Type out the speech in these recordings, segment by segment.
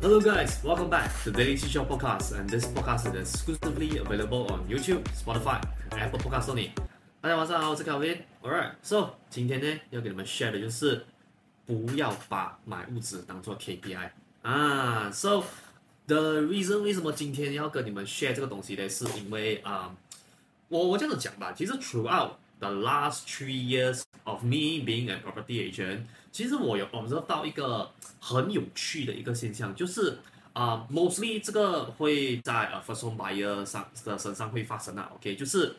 Hello guys, welcome back to Daily Teacher Podcast, and this podcast is exclusively available on YouTube, Spotify, Apple Podcast Sony. 大家晚上好，我是 Kevin。Alright, so 今天呢要给你们 share 的就是不要把买屋子当做 KPI 啊。So the reason 为什么今天要跟你们 share 这个东西呢？是因为啊，我我这样子讲吧，其实 throughout the last three years of me being a property agent，其实我有 observe 到一个。很有趣的一个现象，就是啊、uh,，mostly 这个会在呃、first home buyer 上的身上会发生啊，OK，就是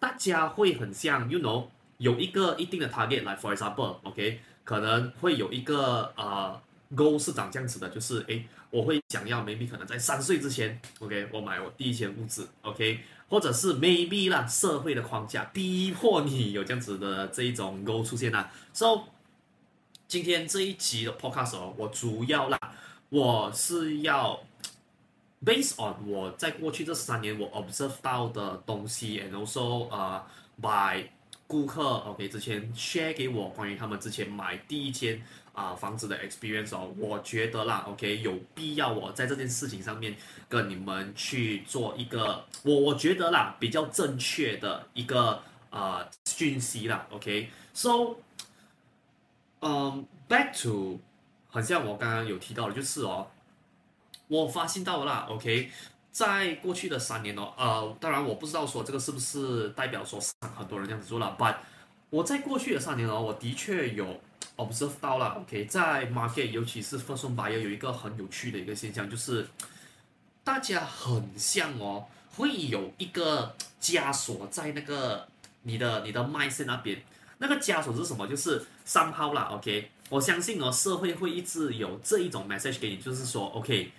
大家会很像，you know，有一个一定的 target，like for example，OK，、okay, 可能会有一个呃、uh, goal 是长这样子的，就是诶，我会想要 maybe 可能在三岁之前，OK，我买我第一间屋子，OK，或者是 maybe 啦，社会的框架逼迫你有这样子的这一种 go 出现啦，so。今天这一集的 podcast 哦，我主要啦，我是要 based on 我在过去这三年我 observe 到的东西，and also 呃、uh, by 顾客 OK 之前 share 给我关于他们之前买第一间啊、房子的 experience 哦，我觉得啦 OK 有必要我在这件事情上面跟你们去做一个我我觉得啦比较正确的一个呃讯息啦 OK so。嗯、，back to，好像我刚刚有提到的，就是哦，我发现到了啦，OK，在过去的三年哦，呃，当然我不知道说这个是不是代表说很多人这样子做了，but 我在过去的三年哦，我的确有 observe 到了，OK，在 market，尤其是 first home buyer 有一个很有趣的一个现象，就是大家很像哦，会有一个枷锁在那个你的你的 mindset 那边。那个枷锁是什么？就是 somehow 啦，OK，我相信哦，社会会一直有这一种 message 给你，就是说，OK，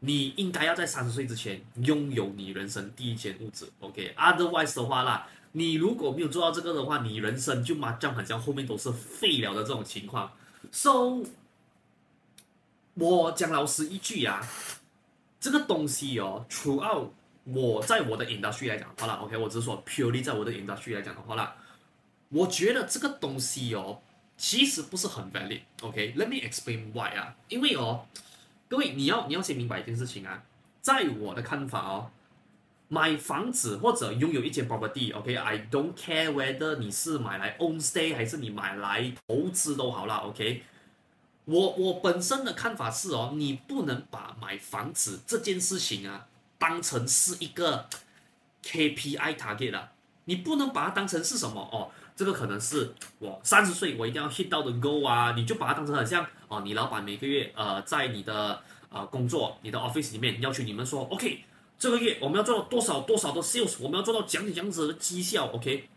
你应该要在三十岁之前拥有你人生第一间屋子，OK，otherwise 的话啦，你如果没有做到这个的话，你人生就麻将很像后面都是废了的这种情况。So，我讲老实一句啊，这个东西哦，throughout 我在我的 industry 来讲的话啦，OK，我只是说 purely 在我的 industry 来讲的话啦。我觉得这个东西哦，其实不是很 valid。OK，let、me explain why 啊。因为哦，各位你要你要先明白一件事情啊，在我的看法哦，买房子或者拥有一间 property，OK，I、don't care whether 你是买来 own stay 还是你买来投资都好啦。OK，我我本身的看法是哦，你不能把买房子这件事情啊当成是一个 KPI target 啊，你不能把它当成是什么哦。这个可能是我三十岁我一定要 hit 到的 goal 啊，你就把它当成很像哦，你老板每个月呃在你的呃工作你的 office 里面要求你们说，OK，这个月我们要做到多少多少的 sales，我们要做到讲讲子的绩效，OK，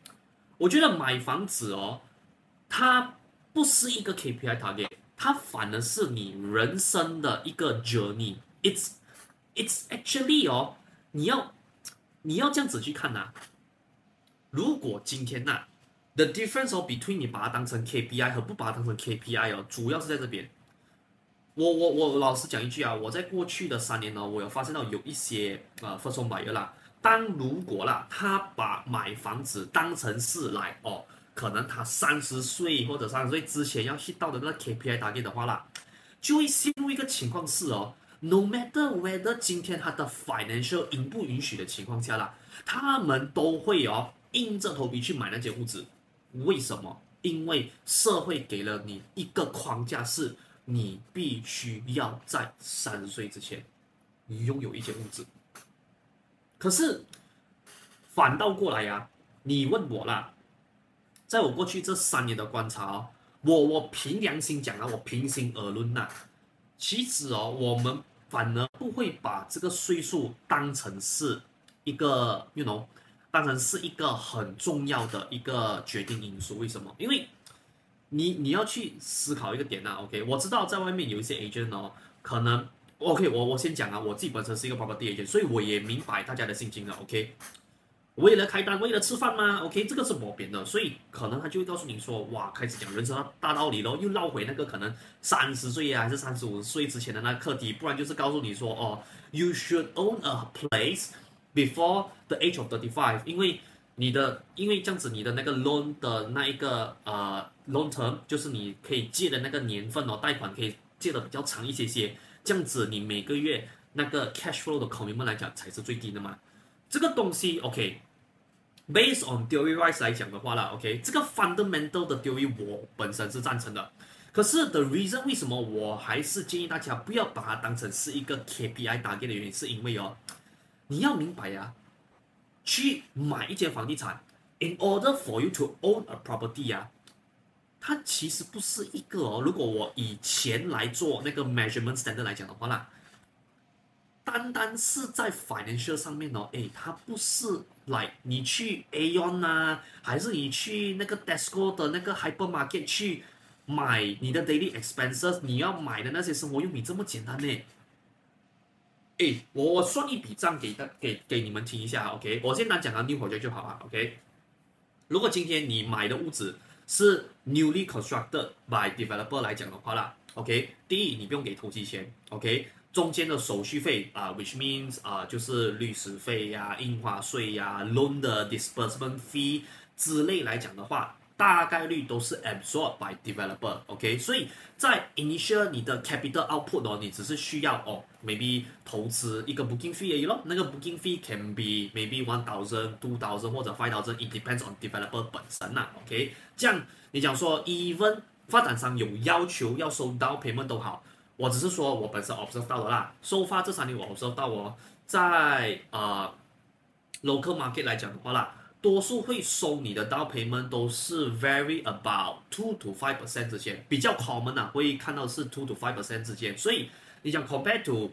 我觉得买房子哦，它不是一个 KPI target，它反而是你人生的一个 journey，it's it's actually 哦，你要你要这样子去看呐、啊，如果今天呐、啊。The difference between 你把它当成 KPI 和不把它当成 KPI 哦，主要是在这边。我我我老实讲一句啊，我在过去的三年呢，我有发现到有一些呃 first home buyer 啦，当如果啦，他把买房子当成是来哦，可能他三十岁或者三十岁之前要 hit 到的那个 KPI 打点的话啦，就会陷入一个情况是哦，no matter whether 今天他的 financial 允不允许的情况下啦，他们都会哦硬着头皮去买那间屋子。为什么？因为社会给了你一个框架，是你必须要在三十岁之前你拥有一间屋子。可是反倒过来呀、啊，你问我啦，在我过去这三年的观察哦，我我凭良心讲啊，我平心而论呐，其实哦，我们反而不会把这个岁数当成是一个，you know。当然是一个很重要的一个决定因素。为什么？因为你你要去思考一个点呐、OK，我知道在外面有一些 agent 哦，可能 OK，我我先讲啊，我自己本身是一个 property agent，所以我也明白大家的心情了。OK，为了开单，为了吃饭吗？OK，这个是没边的，所以可能他就会告诉你说，哇，开始讲人生大道理咯，又绕回那个可能三十岁啊，还是三十五岁之前的那个课题，不然就是告诉你说，哦，you should own a place。Before the age of thirty five，因为你的，因为这样子你的那个 loan 的那一个呃 long term，就是你可以借的那个年份哦，贷款可以借的比较长一些些，这样子你每个月那个 cash flow 的 commitment 来讲才是最低的嘛。这个东西 OK，based on theory wise 来讲的话啦，OK，这个 fundamental 的 theory 我本身是赞成的。可是 the reason 为什么我还是建议大家不要把它当成是一个 KPI 打给的原因，是因为哦，你要明白呀、啊，去买一间房地产，in order for you to own a property 呀、啊，它其实不是一个哦。如果我以前来做那个 measurement standard 来讲的话啦，单单是在 financial 上面哦，诶，它不是来你去 Aeon 啊，还是你去那个 Tesco 的那个 hypermarket 去。买你的 daily expenses，你要买的那些生活用品这么简单呢？诶，我我算一笔账给大给给你们听一下，OK？我先单讲个 new project 就好了，OK？如果今天你买的屋子是 newly constructed by developer 来讲的话啦，OK？第一，你不用给投资钱，OK？中间的手续费啊、，which means 啊、就是律师费呀、印花税呀、loan 的 disbursement fee 之类来讲的话。大概率都是 absorbed by developer，OK？所以在 initial 你的 capital output 哦，你只是需要哦，maybe 投资一个 booking fee 而已咯。那个 booking fee can be maybe one thousand、two thousand 或者 five thousand，it depends on developer 本身呐，OK。这样你讲说 even 发展商有要求要收 down payment 都好，我只是说我本身 observe 到的啦。so far 这三年我 observe 到哦，在呃 local market 来讲的话啦。多数会收你的 down payment 都是 vary about two to five percent 之间，比较 common 啊，会看到是 two to five percent 之间。所以你讲 compared to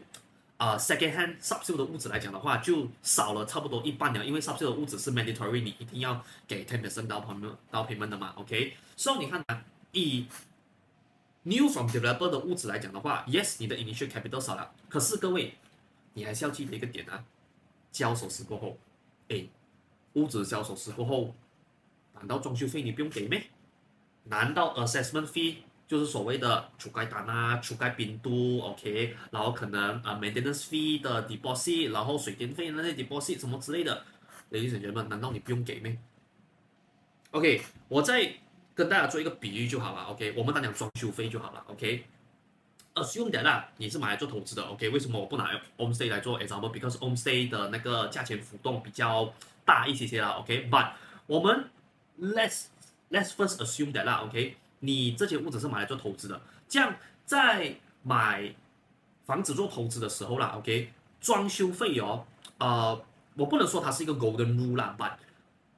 啊、second hand subsidy 的物质来讲的话，就少了差不多一半了，因为 subsidy 的物质是 mandatory，你一定要给 ten percent down payment down payment 的嘛，OK？所以你看以 new from developer 的物质来讲的话，yes，你的 initial capital 少了，可是各位，你还是要记得一个点啊，交首时过后，诶。屋子销售时过后，难道装修费你不用给咩？难道 assessment fee 就是所谓的除盖单啊、除盖冰度，OK？然后可能啊、uh, maintenance fee 的 deposit，然后水电费那些 deposit 什么之类的，ladies and gentlemen，难道你不用给咩？OK，我再跟大家做一个比喻就好了，OK？我们单讲装修费就好了，OK？assume that 啦，你是买来做投资的，OK？为什么我不拿 OMC 来做 example？Because OMC 的那个价钱浮动比较大一些些啦，OK？But 我们 let's let's first assume that 啦，OK？你这些屋子是买来做投资的，这样在买房子做投资的时候啦，OK？装修费哦，呃，我不能说它是一个 golden rule 啦，but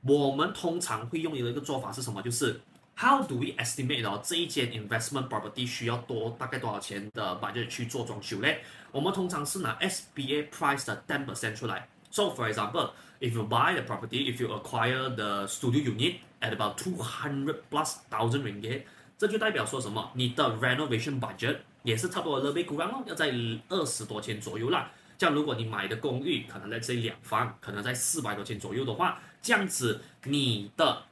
我们通常会用的一个做法是什么？就是 How do we estimate 哦，这一间 investment property 需要多大概多少钱的 budget 去做装修嘞？我们通常是拿 SBA price 的 ten percent 出来。So for example, if you buy the property, if you acquire the studio unit at about two hundred plus thousand ringgit，这就代表说什么？你的 renovation budget 也是差不多勒贝古让哦，要在二十多千左右啦。这样如果你买的公寓可能在这两房，可能在四百多千左右的话，这样子你的。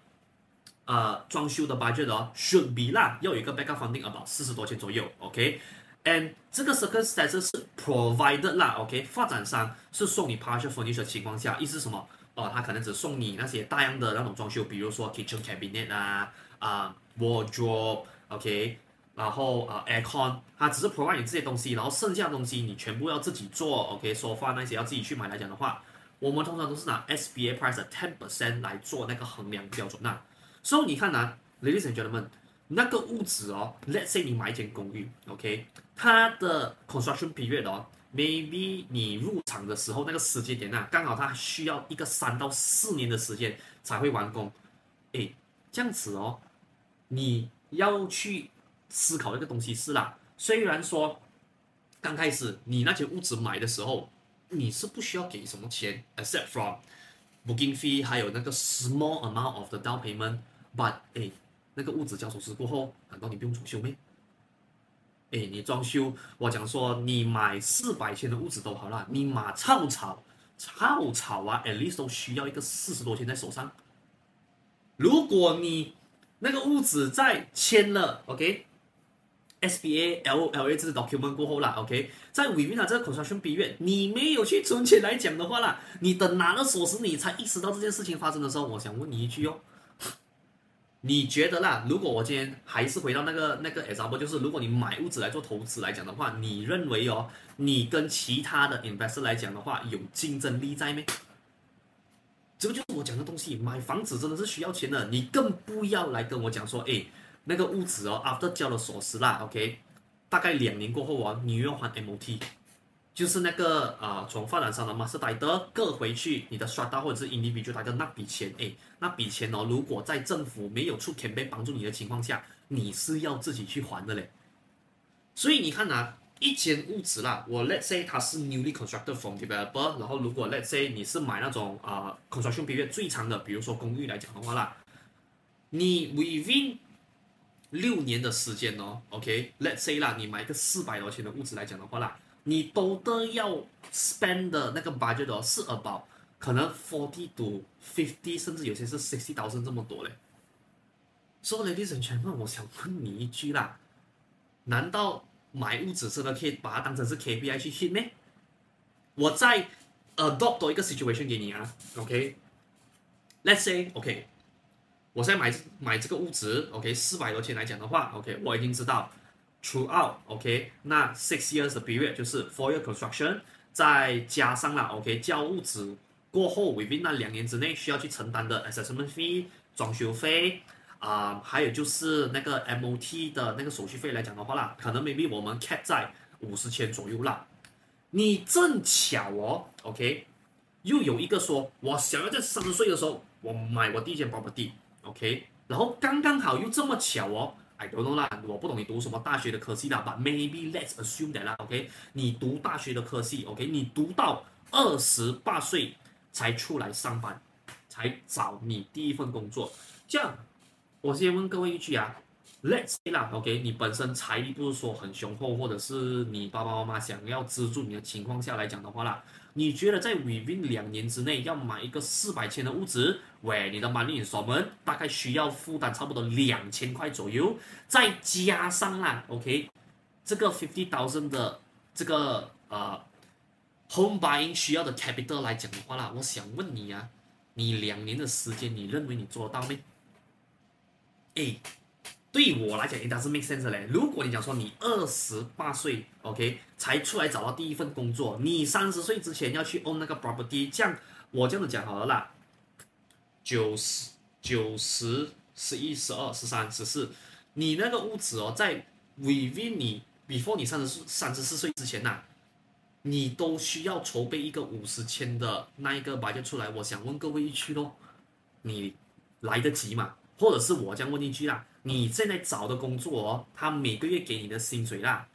呃，装修的 budget 哦，should be 啦，要有一个 backup funding about 四十多千左右，OK？And 这个 circumstances 是 provided 啦，OK，发展商是送你 partial furnish 的情况下，意思什么？哦、他可能只送你那些大样的那种装修，比如说 kitchen cabinet 啊，啊、wardrobe，OK，然后啊、aircon，他只是 provide 你这些东西，然后剩下的东西你全部要自己做，OK，sofa 那些要自己去买来讲的话，我们通常都是拿 SBA price 的 ten percent 来做那个衡量标准那。所、so, 以你看啊，ladies and gentlemen，那个屋子哦，let's say 你买一间公寓，OK，它的 construction period 哦，maybe 你入场的时候那个时间点呐、啊，刚好它需要一个三到四年的时间才会完工，诶，这样子哦，你要去思考一个东西是啦，虽然说刚开始你那间屋子买的时候，你是不需要给什么钱，except from booking fee，还有那个 small amount of the down payment。But 哎，那个物子交手时过后，难道你不用装修咩？哎，你装修，我讲说你买四百千的物子都好啦，你买草草草草啊，at least 都需要一个四十多千在手上。如果你那个屋子在签了，OK，S B A L L A 这个 document 过后啦，OK，在 within 这个 construction period，你没有去存钱来讲的话啦，你等拿了锁匙，你才意识到这件事情发生的时候，我想问你一句哦。你觉得啦？如果我今天还是回到那个那个 example，就是如果你买屋子来做投资来讲的话，你认为哦，你跟其他的 investor 来讲的话，有竞争力在没？这个就是我讲的东西。买房子真的是需要钱的，你更不要来跟我讲说，哎，那个屋子哦，after 交了锁匙啦，OK，大概两年过后啊，你又要还 MOT。就是那个啊、呃，从发展商的 master title 各回去你的 strata 或者是 individual title 那笔钱，哎，那笔钱哦，如果在政府没有出 campaign 帮助你的情况下，你是要自己去还的嘞。所以你看啊，一间屋子啦，我 let's say 它是 newly constructed from developer，然后如果 let's say 你是买那种啊、呃、construction period 最长的，比如说公寓来讲的话啦，你 within 六年的时间哦，OK，let's say 啦，你买个四百多钱的屋子来讲的话啦。你都得要 spend 的那个 budget 哦，是 about 可能 forty to fifty，甚至有些是 sixty thousand 这么多嘞。所以，ladies and gentlemen，我想问你一句啦，难道买屋子真的可以把它当成是 KPI 去 hit 咩？我再 adopt 多一个 situation 给你啊，OK？Let's say，OK，我现在买买这个屋子，OK，四百多钱来讲的话，OK，我已经知道。Throughout，OK，那 six years 的 period 就是 four year construction，再加上了 OK 交物资过后，within 那两年之内需要去承担的 assessment fee、装修费啊、还有就是那个 MOT 的那个手续费来讲的话啦，可能 maybe 我们 cap 在五十千左右啦。你正巧哦，OK，又有一个说我想要在三十岁的时候我买我第一间 property，OK，然后刚刚好又这么巧哦。I don't know 啦，我不懂你读什么大学的科系啦，but maybe let's assume that 啦，OK，你读大学的科系，OK，你读到二十八岁才出来上班，才找你第一份工作，这样，我先问各位一句啊，let's say 啦，OK，你本身财力不是说很雄厚，或者是你爸爸妈妈想要资助你的情况下来讲的话啦。你觉得在 within 两年之内要买一个四百千的屋子，喂，你的 money installment 大概需要负担差不多两千块左右，再加上啦，OK，这个 fifty thousand 的这个呃 home buying 需要的 capital 来讲的话啦，我想问你啊，你两年的时间，你认为你做得到没？诶。对我来讲，it does make sense 嘞。如果你讲说你二十八岁，OK，才出来找到第一份工作，你三十岁之前要去 own 那个 property，这样我这样子讲好了啦，九十九十十一十二十三十四，你那个屋子哦，在 within 你 before 你三十四三十四岁之前呐、你都需要筹备一个五十千的那一个 budget 出来。我想问各位一句咯，你来得及吗？或者是我这样问一句啦？你现在找的工作哦，他每个月给你的薪水啦，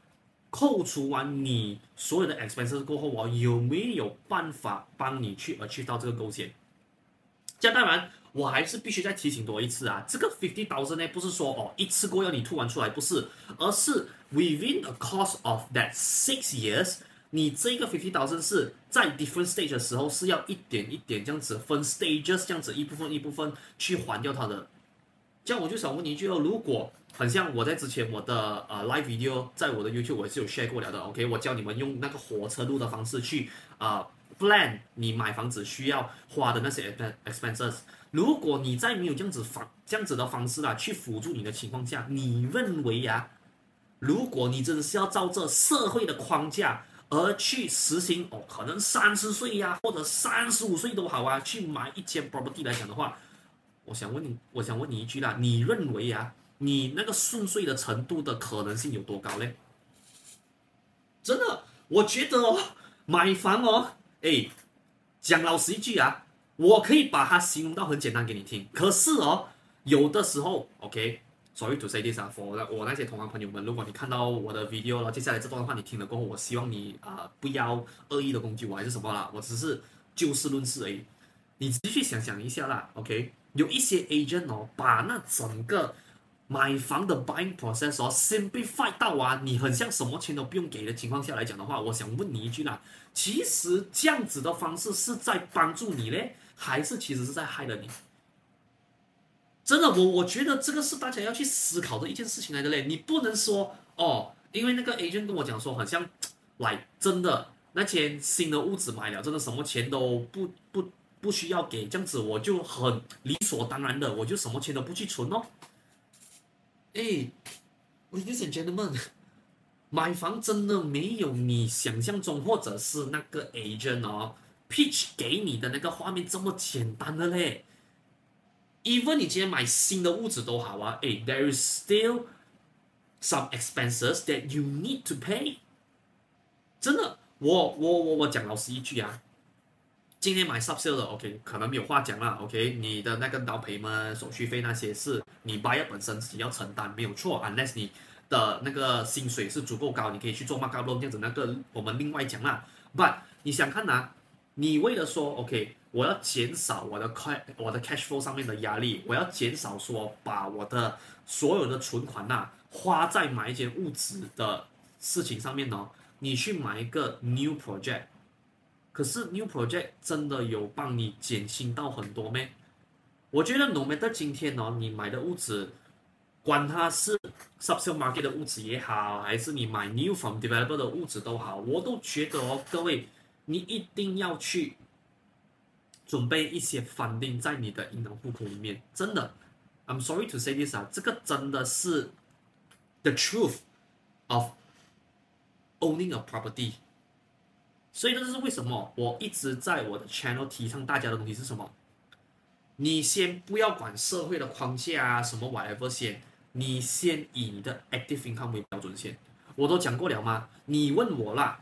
扣除完你所有的 expenses 过后哦，有没有办法帮你去 achieve 到这个贡献？这当然，我还是必须再提醒多一次啊，这个 fifty thousand 呢，不是说哦一次过要你吐完出来，不是，而是 within the course of that six years，你这个 fifty thousand 是在 different stage 的时候是要一点一点这样子分 stages，这样子一部分一部分去还掉它的。这样我就想问你一句哦，如果很像我在之前我的呃 live video，在我的 YouTube 我是有 share 过了的，OK，我教你们用那个火车路的方式去啊、呃、plan 你买房子需要花的那些 expenses。如果你在没有这样子方这样子的方式啊去辅助你的情况下，你认为呀、啊，如果你真的是要照这社会的框架而去实行哦，可能三十岁呀或者三十五岁都好啊，去买一间 property 来讲的话。我想问你，我想问你一句啦，你认为啊，你那个顺遂的程度的可能性有多高呢？真的，我觉得哦，买房哦，哎，讲老实一句啊，我可以把它形容到很简单给你听。可是哦，有的时候，OK，sorry to say this 啊，for 我那些同行朋友们，如果你看到我的 video 了，接下来这段话你听了过后，我希望你啊、不要恶意的攻击我还是什么啦，我只是就事论事而已。你仔细想想一下啦，OK。有一些 agent 哦，把那整个买房的 buying process 哦，simplify 到啊，你很像什么钱都不用给的情况下来讲的话，我想问你一句啦，其实这样子的方式是在帮助你嘞，还是其实是在害了你？真的，我我觉得这个是大家要去思考的一件事情来的嘞，你不能说哦，因为那个 agent 跟我讲说，好像来真的那间新的屋子买了，真的什么钱都不不。不需要给，这样子我就很理所当然的，我就什么钱都不去存哦。哎，Ladies and gentlemen，买房真的没有你想象中或者是那个 agent 哦 pitch 给你的那个画面这么简单的嘞。Even 你今天买新的屋子都好啊，哎，there is still some expenses that you need to pay。真的，我我我我讲老实一句啊。今天买 sub sale 的，OK，可能没有话讲啦，OK，你的那个 down payment 手续费那些是你 buyer 本身自己要承担，没有错，unless 你的那个薪水是足够高，你可以去做 markup loan 这样子，那个我们另外讲啦。But 你想看呐，你为了说 OK，我要减少我的 cash 我的 cash flow 上面的压力，我要减少说把我的所有的存款呐花在买一间物质的事情上面呢，你去买一个 new project。可是 new project 真的有帮你减轻到很多咩？我觉得 no matter 今天哦，你买的物质，管它是 subsale market 的物质也好，还是你买 new from developer 的物质都好，我都觉得哦，各位，你一定要去准备一些 funding 在你的银行户口里面。真的，I'm sorry to say this 啊，这个真的是 the truth of owning a property。所以这就是为什么我一直在我的 channel 提倡大家的东西是什么？你先不要管社会的框架啊，什么 whatever 先，你先以你的 active income 为标准先。我都讲过了吗？你问我啦，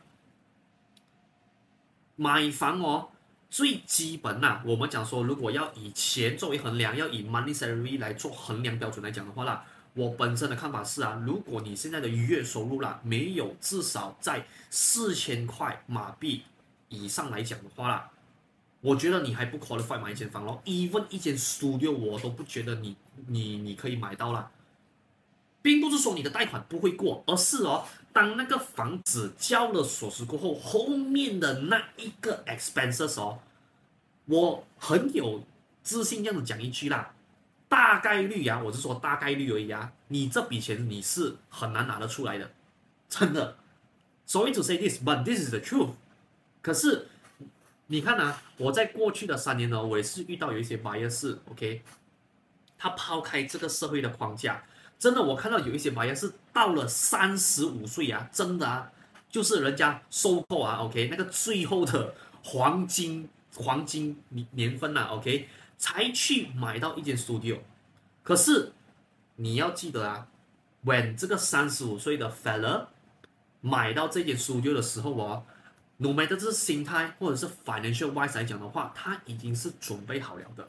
买房哦，最基本呐，我们讲说，如果要以钱作为衡量，要以 money salary 来做衡量标准来讲的话啦。我本身的看法是啊，如果你现在的月收入啦没有至少在四千块马币以上来讲的话啦，我觉得你还不 qualify 买一间房咯。even 一间 studio 我都不觉得你你你可以买到啦，并不是说你的贷款不会过，而是哦，当那个房子交了锁匙过后，后面的那一个 expenses 哦，我很有自信这样子讲一句啦。大概率呀、我是说大概率而已啊，你这笔钱你是很难拿得出来的，真的。Sorry to say this, but this is the truth。可是你看啊，我在过去的三年呢，我也是遇到有一些 buyer 是 OK，他抛开这个社会的框架，真的，我看到有一些 buyer 是到了三十五岁啊，真的啊，就是人家收购啊，OK，那个最后的黄金黄金年年份呐、啊，OK。才去买到一间 studio，可是你要记得啊，when 这个三十五岁的 fella 买到这间 studio 的时候哦，no matter 这是心态或者是 financial wise 来讲的话，他已经是准备好了的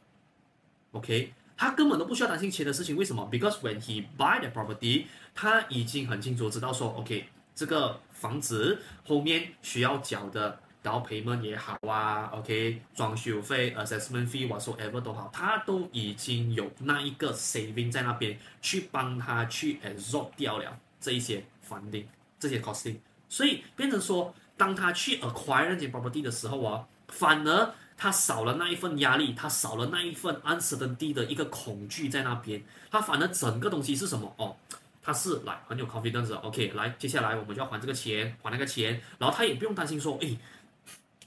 ，OK，他根本都不需要担心钱的事情，为什么？Because when he buy the property，他已经很清楚知道说，OK，这个房子后面需要缴的。然后 payment 也好啊，OK，装修费、assessment fee whatsoever 都好，他都已经有那一个 saving 在那边去帮他去 absorb 掉了这一些 funding 这些 costing，所以变成说，当他去 acquire 那间 property 的时候啊，反而他少了那一份压力，他少了那一份 uncertainty 的一个恐惧在那边，他反而整个东西是什么哦？他是来很有 confidence 的，OK，来接下来我们就要还这个钱，还那个钱，然后他也不用担心说，诶。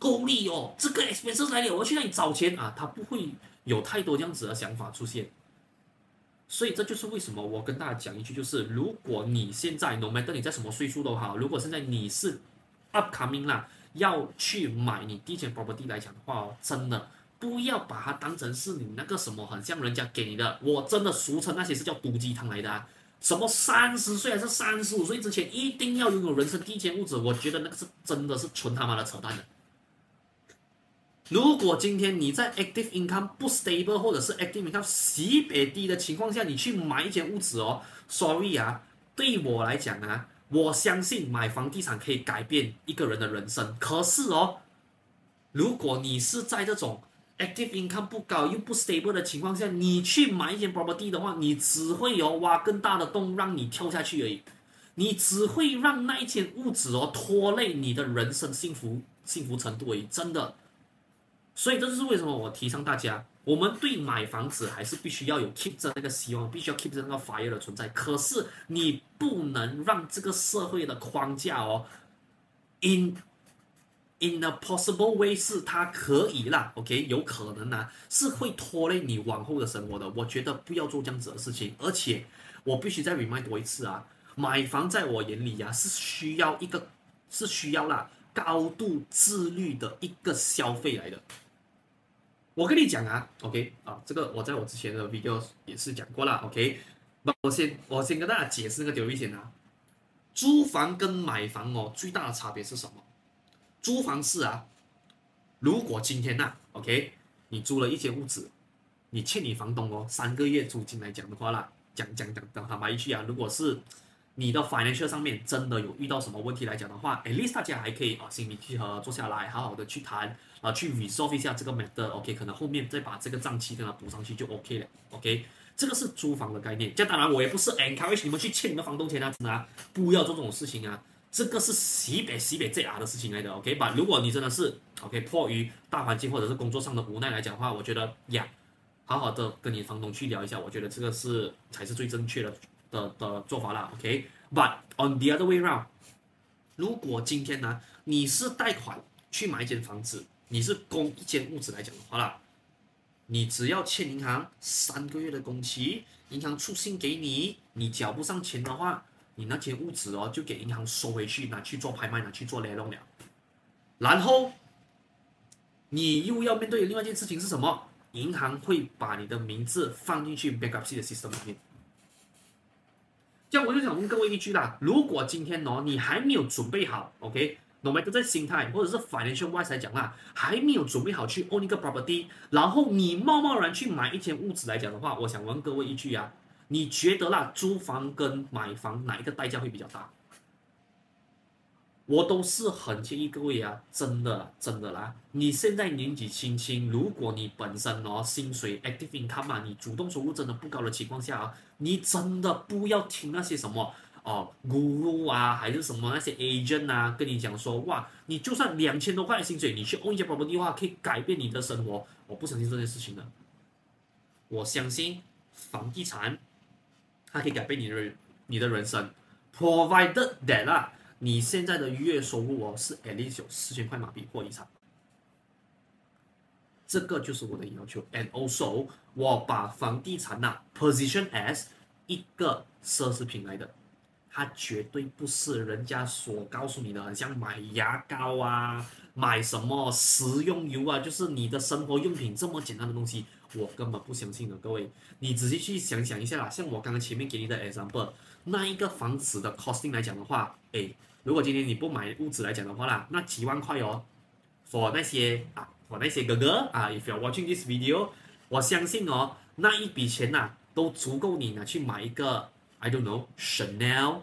够力哦，这个 expenses 来了，我要去那里找钱啊，他不会有太多这样子的想法出现。所以这就是为什么我跟大家讲一句，就是如果你现在 no matter 你在什么岁数都好，如果现在你是 upcoming 啦，要去买你第一间 property 来讲的话哦，真的不要把它当成是你那个什么很像人家给你的，我真的俗称那些是叫毒鸡汤来的啊。什么三十岁还是三十五岁之前一定要拥有人生第一间屋子，我觉得那个是真的是纯他妈的扯淡的。如果今天你在 active income 不 stable 或者是 active income 极别低的情况下，你去买一间屋子哦，sorry 啊，对我来讲啊，我相信买房地产可以改变一个人的人生。可是哦，如果你是在这种 active income 不高又不 stable 的情况下，你去买一间 property 的话，你只会有挖更大的洞让你跳下去而已，你只会让那一间屋子哦拖累你的人生幸福幸福程度而已，真的。所以这就是为什么我提倡大家，我们对买房子还是必须要有 keep 着那个希望，必须要 keep 着那个 fire 的存在。可是你不能让这个社会的框架哦，in in a possible way 是它可以啦，OK，有可能啊，是会拖累你往后的生活的。我觉得不要做这样子的事情，而且我必须再 remind 多一次啊，买房在我眼里呀、啊、是需要一个是需要啦高度自律的一个消费来的。我跟你讲啊，OK 啊，这个我在我之前的 video 也是讲过了，OK，那我先我先跟大家解释那个条件啊，租房跟买房哦最大的差别是什么？租房是啊，如果今天呐、啊，OK，你租了一间屋子，你欠你房东哦三个月租金来讲的话啦，讲讲讲讲坦白一句啊，如果是你的 financial 上面真的有遇到什么问题来讲的话，at least 大家还可以啊心平气和坐下来，好好的去谈啊，去 resolve 一下这个 matter，OK，可能后面再把这个账期跟他补上去就 OK 了，OK，这个是租房的概念。这当然我也不是 encourage 你们去欠你们房东钱啊，真的啊，不要做这种事情啊。这个是西北西北最牙的事情来的，OK 吧？如果你真的是 OK 迫于大环境或者是工作上的无奈来讲的话，我觉得呀，好好的跟你房东去聊一下，我觉得这个是才是最正确的的的做法啦，OK？But on the other way round，如果今天呢，你是贷款去买一间房子，你是供一间屋子来讲的话啦，你只要欠银行三个月的工期，银行出信给你，你缴不上钱的话。你那间屋子哦，就给银行收回去，拿去做拍卖，拿去做雷弄了。然后你又要面对另外一件事情是什么？银行会把你的名字放进去 bankruptcy 的 system 里面。这样我就想问各位一句啦：如果今天哦，你还没有准备好，OK，no matter 在心态或者是 financial wise 来讲啦，还没有准备好去 own 一个 property，然后你贸贸然去买一间屋子来讲的话，我想问各位一句啊。你觉得啦，租房跟买房哪一个代价会比较大？我都是很建议各位啊，真的真的啦，你现在年纪轻轻，如果你本身哦薪水 active income 啊，你主动收入真的不高的情况下啊，你真的不要听那些什么哦 guru 啊，还是什么那些 agent 啊，跟你讲说哇，你就算两千多块的薪水，你去 own 一间 property 的话，可以改变你的生活。我不相信这件事情的，我相信房地产。它可以改变你的你的人生，provided that 啦，你现在的月收入哦是 at least 有四千块马币或以上，这个就是我的要求。And also，我把房地产呐 position as 一个奢侈品来的，它绝对不是人家所告诉你的，很像买牙膏啊，买什么食用油啊，就是你的生活用品这么简单的东西。我根本不相信的，各位，你仔细去想想一下啦。像我刚刚前面给你的 example，那一个房子的 costing 来讲的话，诶，如果今天你不买屋子来讲的话啦，那几万块哦，for 那些啊，for 那些哥哥啊，if you're watching this video，我相信哦，那一笔钱呐、都足够你拿去买一个，I don't know，Chanel，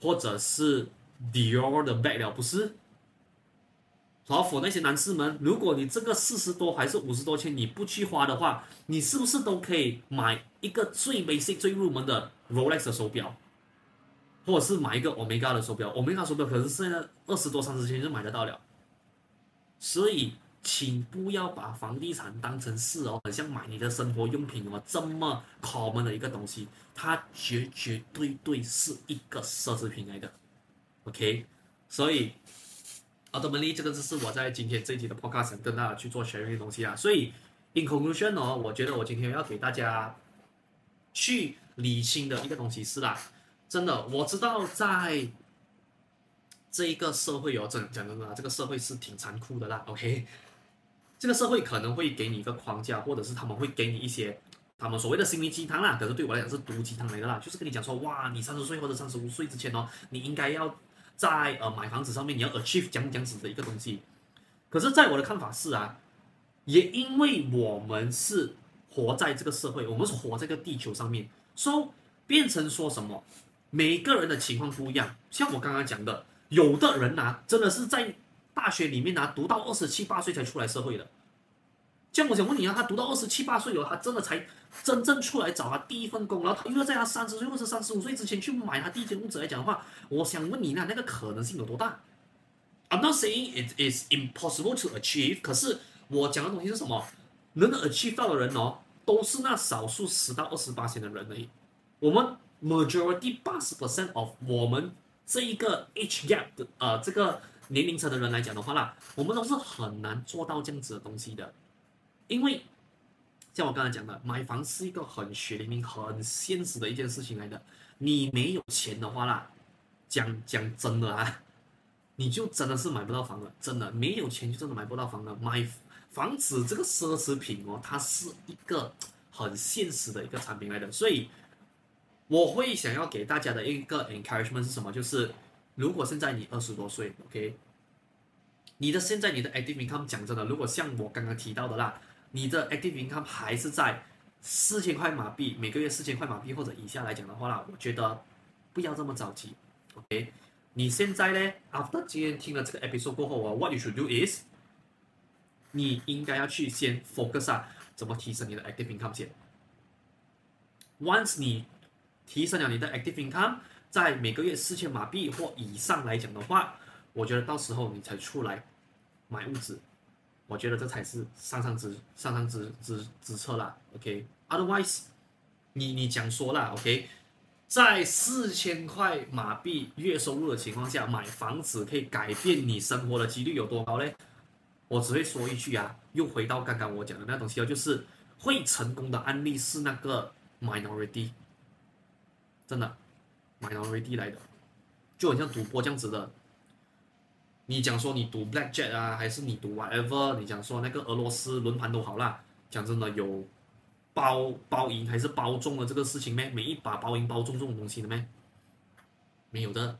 或者是 Dior 的 bag 了，不是？好，for 那些男士们，如果你这个四十多还是五十多千你不去花的话，你是不是都可以买一个最 basic 最入门的 Rolex 的手表，或者是买一个 Omega 的手表？Omega 手表可是现在二十多三十千就买得到了。所以，请不要把房地产当成是哦，很像买你的生活用品哦这么 common 的一个东西，它绝绝对对是一个奢侈品来的。OK，所以。Ultimately，这个就是我在今天这一集的 podcast 跟大家去做 share 的东西啊。所以，in conclusion 哦，我觉得我今天要给大家去理清的一个东西是啦，真的，我知道在这一个社会哦，真讲真的，这个社会是挺残酷的啦。OK，这个社会可能会给你一个框架，或者是他们会给你一些他们所谓的心灵鸡汤啦，可是对我来讲是毒鸡汤来的啦，就是跟你讲说，哇，你三十岁或者三十五岁之前哦，你应该要。在呃买房子上面，你要 achieve 这样这样子的一个东西，可是，在我的看法是啊，也因为我们是活在这个社会，我们是活在这个地球上面，所以变成说什么，每个人的情况不一样。像我刚刚讲的，有的人呐、真的是在大学里面呐、读到二十七八岁才出来社会的。像我想问你啊，他读到二十七八岁以后，他真的才真正出来找他第一份工，然后他又要在他三十岁或者三十五岁之前去买他第一间屋子来讲的话，我想问你呢，那个可能性有多大？I'm not saying it is impossible to achieve，可是我讲的东西是什么？能 achieve 到的人哦，都是那少数十到二十八线的人而已。我们 majority 八十 percent of 我们这一个 age gap 的呃这个。年龄层的人来讲的话啦，我们都是很难做到这样子的东西的，因为像我刚才讲的，买房是一个很血淋淋、很现实的一件事情来的。你没有钱的话啦，讲讲真的啊，你就真的是买不到房了，真的没有钱就真的买不到房了。买房子这个奢侈品哦，它是一个很现实的一个产品来的，所以我会想要给大家的一个 encouragement 是什么？就是如果现在你二十多岁，OK，你的现在你的 active income 讲真的，如果像我刚刚提到的啦，你的 active income 还是在。四千块马币，每个月四千块马币或者以下来讲的话啦，我觉得不要这么着急，OK？你现在呢，after 今天听了这个 episode 过后啊，what you should do is，你应该要去先 focus 啊，怎么提升你的 active income 先。Once 你提升了你的 active income，在每个月四千马币或以上来讲的话，我觉得到时候你才出来买屋子。我觉得这才是上上之上上之之之策啦，OK？Otherwise，你你讲说啦，OK？在四千块马币月收入的情况下，买房子可以改变你生活的几率有多高嘞？我只会说一句啊，又回到刚刚我讲的那东西哦，就是会成功的案例是那个 minority，真的 minority 来的，就很像赌博这样子的。你讲说你赌 blackjack 啊，还是你赌 whatever？你讲说那个俄罗斯轮盘都好啦。讲真的，有包包赢还是包中的这个事情咩？每一把包赢包中这种东西的咩？没有的，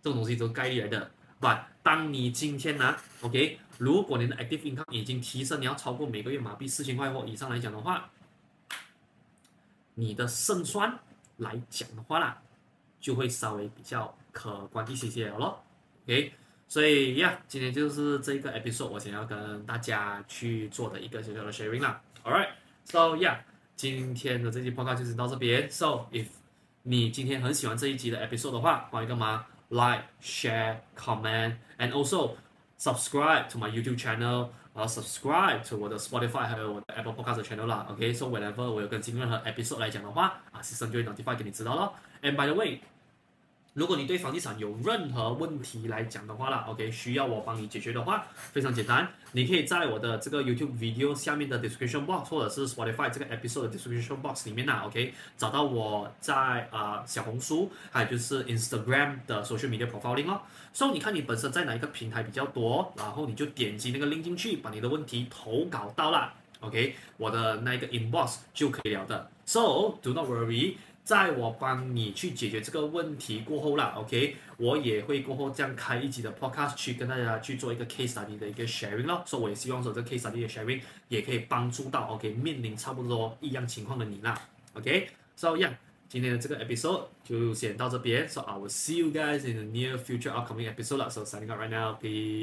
这种东西都是概率来的。But 当你今天呢，OK，如果你的 active income 已经提升，你要超过每个月马币四千块或以上来讲的话，你的胜算来讲的话啦，就会稍微比较可观一些些了咯，OK。所以呀，今天就是这个 episode 我想要跟大家去做的一个小小的 sharing 啦。All right，so yeah，今天的这期 podcast 就是到这边。So if 你今天很喜欢这一集的 episode 的话，欢迎干嘛？Like、Share、Comment and also subscribe to my YouTube channel，然后 subscribe to 我的 Spotify 还有我的 Apple Podcast channel 啦。OK，so whenever 我有更新任何 episode 来讲的话，啊，System 就会 notify 给你知道咯。And by the way， 如果你对房地产有任何问题来讲的话啦，OK，需要我帮你解决的话，非常简单，你可以在我的这个 YouTube video 下面的 description box，或者是 Spotify 这个 episode 的 description box 里面呐，OK，找到我在啊、呃、小红书，还有就是 Instagram 的 social media profiling 哦。所以你看你本身在哪一个平台比较多，然后你就点击那个 link 进去，把你的问题投稿到了，OK，我的那个 inbox 就可以了的。So do not worry。在我帮你去解决这个问题过后啦，OK，我也会过后这样开一集的 podcast 去跟大家去做一个 case study 的一个 sharing 咯，所以我也希望说这个 case study 的 sharing 也可以帮助到 OK 面临差不多一样情况的你啦，OK，so yeah，今天的这个 episode 就先到这边，so I will see you guys in the near future upcoming episode 啦，so signing out right now，peace。